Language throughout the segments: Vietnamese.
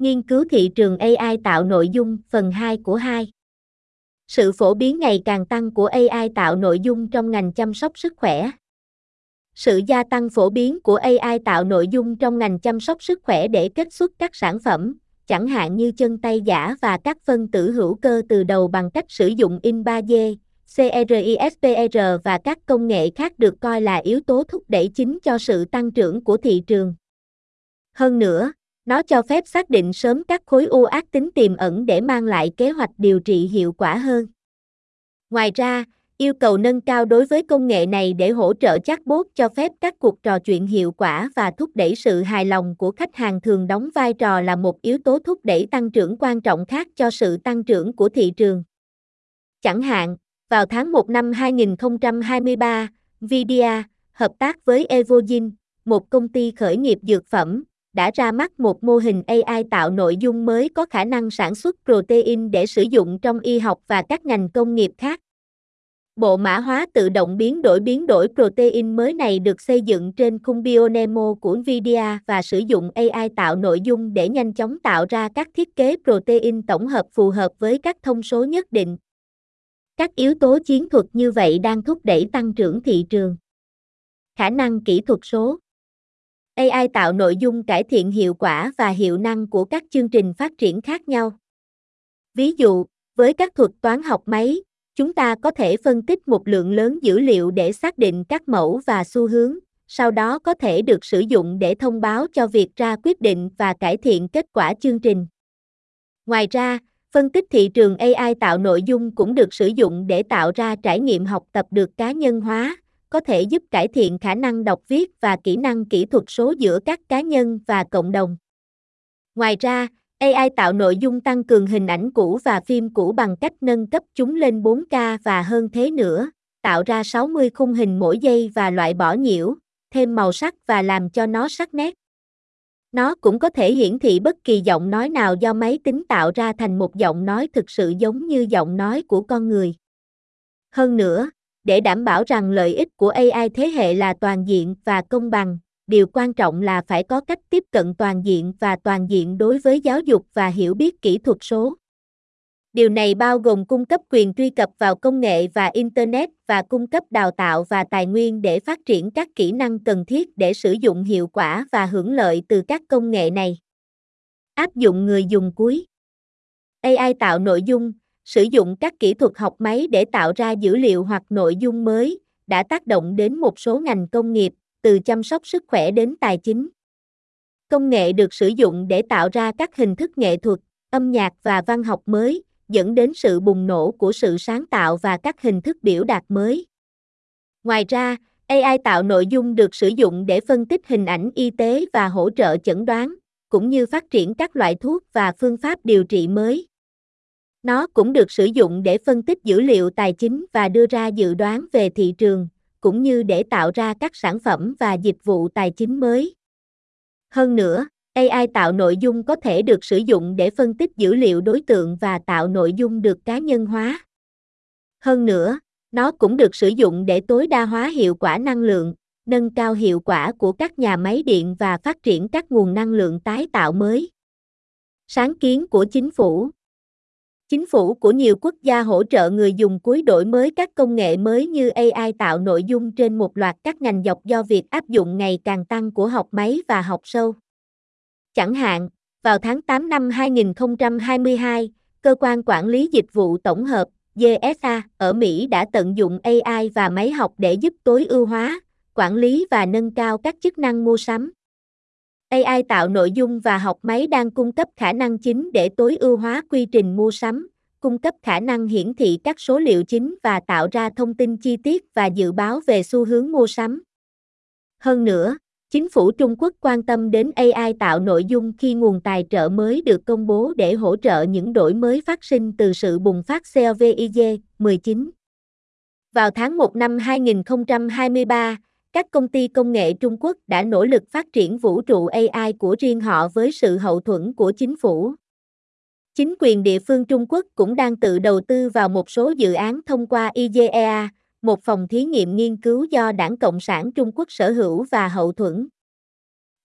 Nghiên cứu thị trường AI tạo nội dung, phần 2 của 2. Sự phổ biến ngày càng tăng của AI tạo nội dung trong ngành chăm sóc sức khỏe. Sự gia tăng phổ biến của AI tạo nội dung trong ngành chăm sóc sức khỏe để kết xuất các sản phẩm, chẳng hạn như chân tay giả và các phân tử hữu cơ từ đầu bằng cách sử dụng in 3D, CRISPR và các công nghệ khác được coi là yếu tố thúc đẩy chính cho sự tăng trưởng của thị trường. Hơn nữa, nó cho phép xác định sớm các khối u ác tính tiềm ẩn để mang lại kế hoạch điều trị hiệu quả hơn. Ngoài ra, yêu cầu nâng cao đối với công nghệ này để hỗ trợ chatbot cho phép các cuộc trò chuyện hiệu quả và thúc đẩy sự hài lòng của khách hàng thường đóng vai trò là một yếu tố thúc đẩy tăng trưởng quan trọng khác cho sự tăng trưởng của thị trường. Chẳng hạn, vào tháng 1 năm 2023, Nvidia, hợp tác với Evogene, một công ty khởi nghiệp dược phẩm, đã ra mắt một mô hình AI tạo nội dung mới có khả năng sản xuất protein để sử dụng trong y học và các ngành công nghiệp khác. Bộ mã hóa tự động biến đổi biến đổi protein mới này được xây dựng trên khung BioNemo của Nvidia và sử dụng AI tạo nội dung để nhanh chóng tạo ra các thiết kế protein tổng hợp phù hợp với các thông số nhất định. Các yếu tố chiến thuật như vậy đang thúc đẩy tăng trưởng thị trường. Khả năng kỹ thuật số AI tạo nội dung cải thiện hiệu quả và hiệu năng của các chương trình phát triển khác nhau. Ví dụ, với các thuật toán học máy, chúng ta có thể phân tích một lượng lớn dữ liệu để xác định các mẫu và xu hướng, sau đó có thể được sử dụng để thông báo cho việc ra quyết định và cải thiện kết quả chương trình. Ngoài ra, phân tích thị trường AI tạo nội dung cũng được sử dụng để tạo ra trải nghiệm học tập được cá nhân hóa, có thể giúp cải thiện khả năng đọc viết và kỹ năng kỹ thuật số giữa các cá nhân và cộng đồng. Ngoài ra, AI tạo nội dung tăng cường hình ảnh cũ và phim cũ bằng cách nâng cấp chúng lên 4K và hơn thế nữa, tạo ra 60 khung hình mỗi giây và loại bỏ nhiễu, thêm màu sắc và làm cho nó sắc nét. Nó cũng có thể hiển thị bất kỳ giọng nói nào do máy tính tạo ra thành một giọng nói thực sự giống như giọng nói của con người. Hơn nữa, để đảm bảo rằng lợi ích của AI thế hệ là toàn diện và công bằng, điều quan trọng là phải có cách tiếp cận toàn diện và toàn diện đối với giáo dục và hiểu biết kỹ thuật số. Điều này bao gồm cung cấp quyền truy cập vào công nghệ và internet và cung cấp đào tạo và tài nguyên để phát triển các kỹ năng cần thiết để sử dụng hiệu quả và hưởng lợi từ các công nghệ này. Áp dụng người dùng cuối. AI tạo nội dung, sử dụng các kỹ thuật học máy để tạo ra dữ liệu hoặc nội dung mới, đã tác động đến một số ngành công nghiệp, từ chăm sóc sức khỏe đến tài chính. Công nghệ được sử dụng để tạo ra các hình thức nghệ thuật, âm nhạc và văn học mới, dẫn đến sự bùng nổ của sự sáng tạo và các hình thức biểu đạt mới. Ngoài ra, AI tạo nội dung được sử dụng để phân tích hình ảnh y tế và hỗ trợ chẩn đoán, cũng như phát triển các loại thuốc và phương pháp điều trị mới. Nó cũng được sử dụng để phân tích dữ liệu tài chính và đưa ra dự đoán về thị trường, cũng như để tạo ra các sản phẩm và dịch vụ tài chính mới. Hơn nữa, AI tạo nội dung có thể được sử dụng để phân tích dữ liệu đối tượng và tạo nội dung được cá nhân hóa. Hơn nữa, nó cũng được sử dụng để tối đa hóa hiệu quả năng lượng, nâng cao hiệu quả của các nhà máy điện và phát triển các nguồn năng lượng tái tạo mới. Sáng kiến của chính phủ Chính phủ của nhiều quốc gia hỗ trợ người dùng cuối đổi mới các công nghệ mới như AI tạo nội dung trên một loạt các ngành dọc do việc áp dụng ngày càng tăng của học máy và học sâu. Chẳng hạn, vào tháng 8 năm 2022, Cơ quan Quản lý Dịch vụ Tổng hợp GSA ở Mỹ đã tận dụng AI và máy học để giúp tối ưu hóa, quản lý và nâng cao các chức năng mua sắm. AI tạo nội dung và học máy đang cung cấp khả năng chính để tối ưu hóa quy trình mua sắm, cung cấp khả năng hiển thị các số liệu chính và tạo ra thông tin chi tiết và dự báo về xu hướng mua sắm. Hơn nữa, chính phủ Trung Quốc quan tâm đến AI tạo nội dung khi nguồn tài trợ mới được công bố để hỗ trợ những đổi mới phát sinh từ sự bùng phát COVID-19. Vào tháng 1 năm 2023, các công ty công nghệ Trung Quốc đã nỗ lực phát triển vũ trụ AI của riêng họ với sự hậu thuẫn của chính phủ. Chính quyền địa phương Trung Quốc cũng đang tự đầu tư vào một số dự án thông qua IGEA, một phòng thí nghiệm nghiên cứu do Đảng Cộng sản Trung Quốc sở hữu và hậu thuẫn.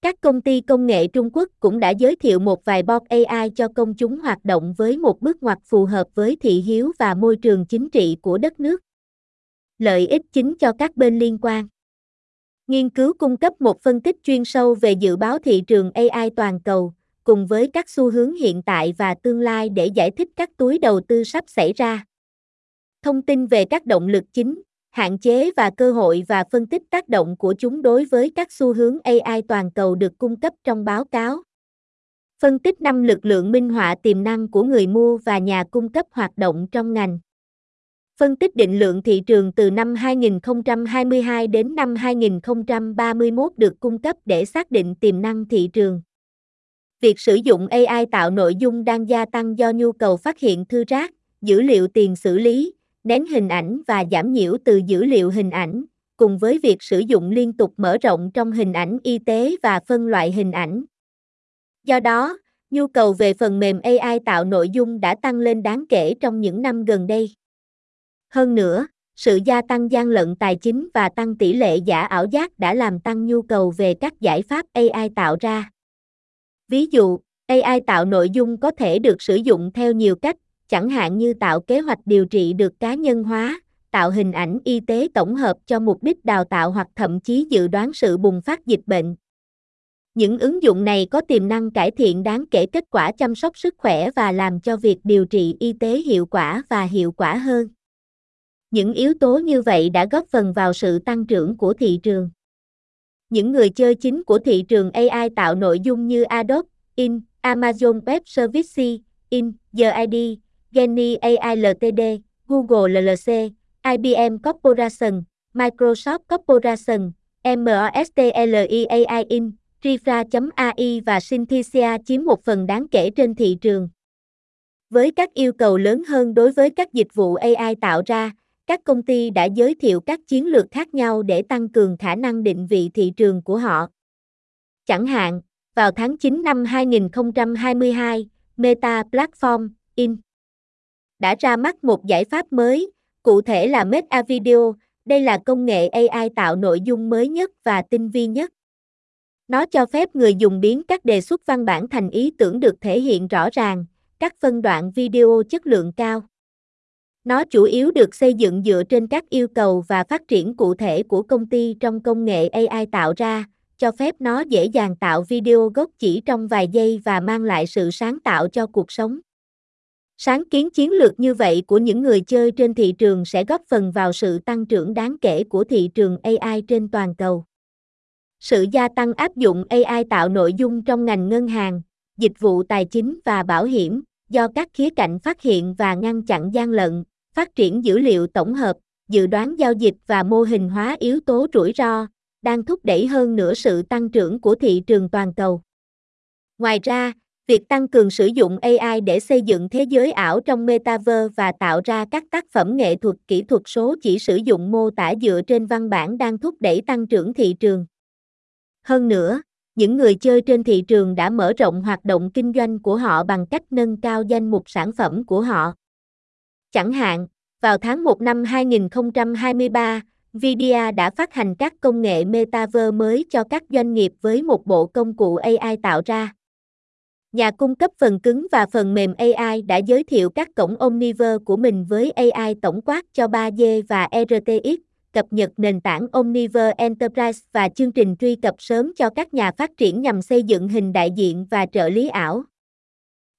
Các công ty công nghệ Trung Quốc cũng đã giới thiệu một vài bot AI cho công chúng hoạt động với một bước ngoặt phù hợp với thị hiếu và môi trường chính trị của đất nước. Lợi ích chính cho các bên liên quan. Nghiên cứu cung cấp một phân tích chuyên sâu về dự báo thị trường AI toàn cầu, cùng với các xu hướng hiện tại và tương lai để giải thích các túi đầu tư sắp xảy ra. Thông tin về các động lực chính, hạn chế và cơ hội và phân tích tác động của chúng đối với các xu hướng AI toàn cầu được cung cấp trong báo cáo. Phân tích năm lực lượng minh họa tiềm năng của người mua và nhà cung cấp hoạt động trong ngành. Phân tích định lượng thị trường từ năm 2022 đến năm 2031 được cung cấp để xác định tiềm năng thị trường. Việc sử dụng AI tạo nội dung đang gia tăng do nhu cầu phát hiện thư rác, dữ liệu tiền xử lý, nén hình ảnh và giảm nhiễu từ dữ liệu hình ảnh, cùng với việc sử dụng liên tục mở rộng trong hình ảnh y tế và phân loại hình ảnh. Do đó, nhu cầu về phần mềm AI tạo nội dung đã tăng lên đáng kể trong những năm gần đây. Hơn nữa, sự gia tăng gian lận tài chính và tăng tỷ lệ giả ảo giác đã làm tăng nhu cầu về các giải pháp AI tạo ra. Ví dụ, AI tạo nội dung có thể được sử dụng theo nhiều cách, chẳng hạn như tạo kế hoạch điều trị được cá nhân hóa, tạo hình ảnh y tế tổng hợp cho mục đích đào tạo hoặc thậm chí dự đoán sự bùng phát dịch bệnh. Những ứng dụng này có tiềm năng cải thiện đáng kể kết quả chăm sóc sức khỏe và làm cho việc điều trị y tế hiệu quả và hiệu quả hơn. Những yếu tố như vậy đã góp phần vào sự tăng trưởng của thị trường. Những người chơi chính của thị trường AI tạo nội dung như Adobe, In, Amazon Web Services, In, GID, Genie AI Ltd, Google LLC, IBM Corporation, Microsoft Corporation, MOSTLI AI In, Rifra.ai và Synthesia chiếm một phần đáng kể trên thị trường. Với các yêu cầu lớn hơn đối với các dịch vụ AI tạo ra, các công ty đã giới thiệu các chiến lược khác nhau để tăng cường khả năng định vị thị trường của họ. Chẳng hạn, vào tháng 9 năm 2022, Meta Platform, In, đã ra mắt một giải pháp mới, cụ thể là Meta Video, đây là công nghệ AI tạo nội dung mới nhất và tinh vi nhất. Nó cho phép người dùng biến các đề xuất văn bản thành ý tưởng được thể hiện rõ ràng, các phân đoạn video chất lượng cao. Nó chủ yếu được xây dựng dựa trên các yêu cầu và phát triển cụ thể của công ty trong công nghệ AI tạo ra, cho phép nó dễ dàng tạo video gốc chỉ trong vài giây và mang lại sự sáng tạo cho cuộc sống. Sáng kiến chiến lược như vậy của những người chơi trên thị trường sẽ góp phần vào sự tăng trưởng đáng kể của thị trường AI trên toàn cầu. Sự gia tăng áp dụng AI tạo nội dung trong ngành ngân hàng, dịch vụ tài chính và bảo hiểm, do các khía cạnh phát hiện và ngăn chặn gian lận, phát triển dữ liệu tổng hợp, dự đoán giao dịch và mô hình hóa yếu tố rủi ro, đang thúc đẩy hơn nữa sự tăng trưởng của thị trường toàn cầu. Ngoài ra, việc tăng cường sử dụng AI để xây dựng thế giới ảo trong metaverse và tạo ra các tác phẩm nghệ thuật kỹ thuật số chỉ sử dụng mô tả dựa trên văn bản đang thúc đẩy tăng trưởng thị trường. Hơn nữa, những người chơi trên thị trường đã mở rộng hoạt động kinh doanh của họ bằng cách nâng cao danh mục sản phẩm của họ. Chẳng hạn, vào tháng 1 năm 2023, Nvidia đã phát hành các công nghệ Metaverse mới cho các doanh nghiệp với một bộ công cụ AI tạo ra. Nhà cung cấp phần cứng và phần mềm AI đã giới thiệu các cổng Omniverse của mình với AI tổng quát cho 3D và RTX, cập nhật nền tảng Omniverse Enterprise và chương trình truy cập sớm cho các nhà phát triển nhằm xây dựng hình đại diện và trợ lý ảo.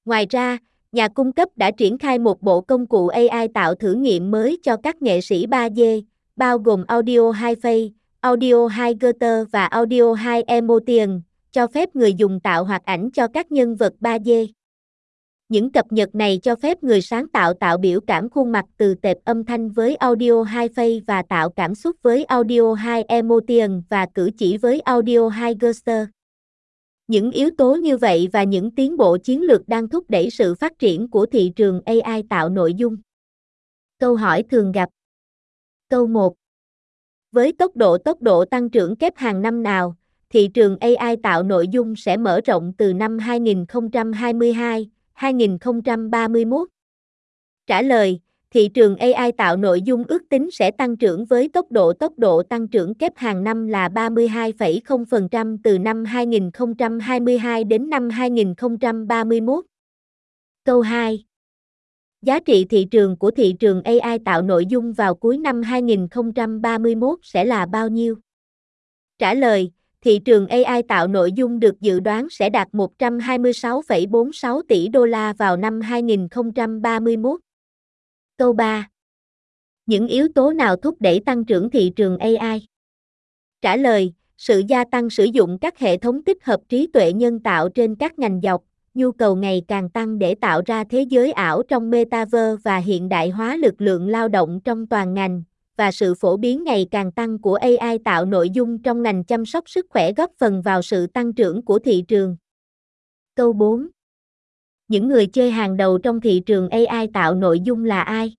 Ngoài ra, nhà cung cấp đã triển khai một bộ công cụ AI tạo thử nghiệm mới cho các nghệ sĩ 3D, bao gồm Audio 2 Phase, Audio 2 Gutter và Audio 2 Emotion, cho phép người dùng tạo hoạt ảnh cho các nhân vật 3D. Những cập nhật này cho phép người sáng tạo tạo biểu cảm khuôn mặt từ tệp âm thanh với Audio 2 Phase và tạo cảm xúc với Audio 2 Emotion và cử chỉ với Audio 2 Gutter. Những yếu tố như vậy và những tiến bộ chiến lược đang thúc đẩy sự phát triển của thị trường AI tạo nội dung. Câu hỏi thường gặp. Câu 1. Với tốc độ tốc độ tăng trưởng kép hàng năm nào, thị trường AI tạo nội dung sẽ mở rộng từ năm 2022, 2031? Trả lời, thị trường AI tạo nội dung ước tính sẽ tăng trưởng với tốc độ tốc độ tăng trưởng kép hàng năm là 32,0% từ năm 2022 đến năm 2031. Câu 2. Giá trị thị trường của thị trường AI tạo nội dung vào cuối năm 2031 sẽ là bao nhiêu? Trả lời, thị trường AI tạo nội dung được dự đoán sẽ đạt 126,46 tỷ đô la vào năm 2031. Câu 3. Những yếu tố nào thúc đẩy tăng trưởng thị trường AI? Trả lời, sự gia tăng sử dụng các hệ thống tích hợp trí tuệ nhân tạo trên các ngành dọc, nhu cầu ngày càng tăng để tạo ra thế giới ảo trong metaverse và hiện đại hóa lực lượng lao động trong toàn ngành, và sự phổ biến ngày càng tăng của AI tạo nội dung trong ngành chăm sóc sức khỏe góp phần vào sự tăng trưởng của thị trường. Câu 4. Những người chơi hàng đầu trong thị trường AI tạo nội dung là ai?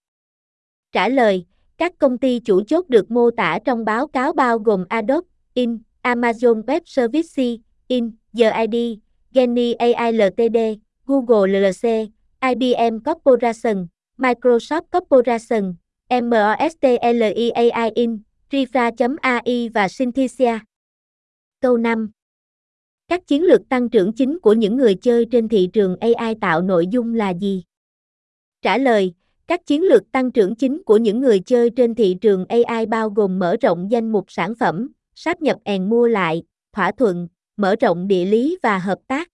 Trả lời, các công ty chủ chốt được mô tả trong báo cáo bao gồm Adobe, In, Amazon Web Services, In, GID, Genie AI Ltd, Google LLC, IBM Corporation, Microsoft Corporation, MOSTLIAI In, Riva.ai và Synthesia. Câu 5. Các chiến lược tăng trưởng chính của những người chơi trên thị trường AI tạo nội dung là gì? Trả lời, các chiến lược tăng trưởng chính của những người chơi trên thị trường AI bao gồm mở rộng danh mục sản phẩm, sáp nhập èn mua lại, thỏa thuận, mở rộng địa lý và hợp tác.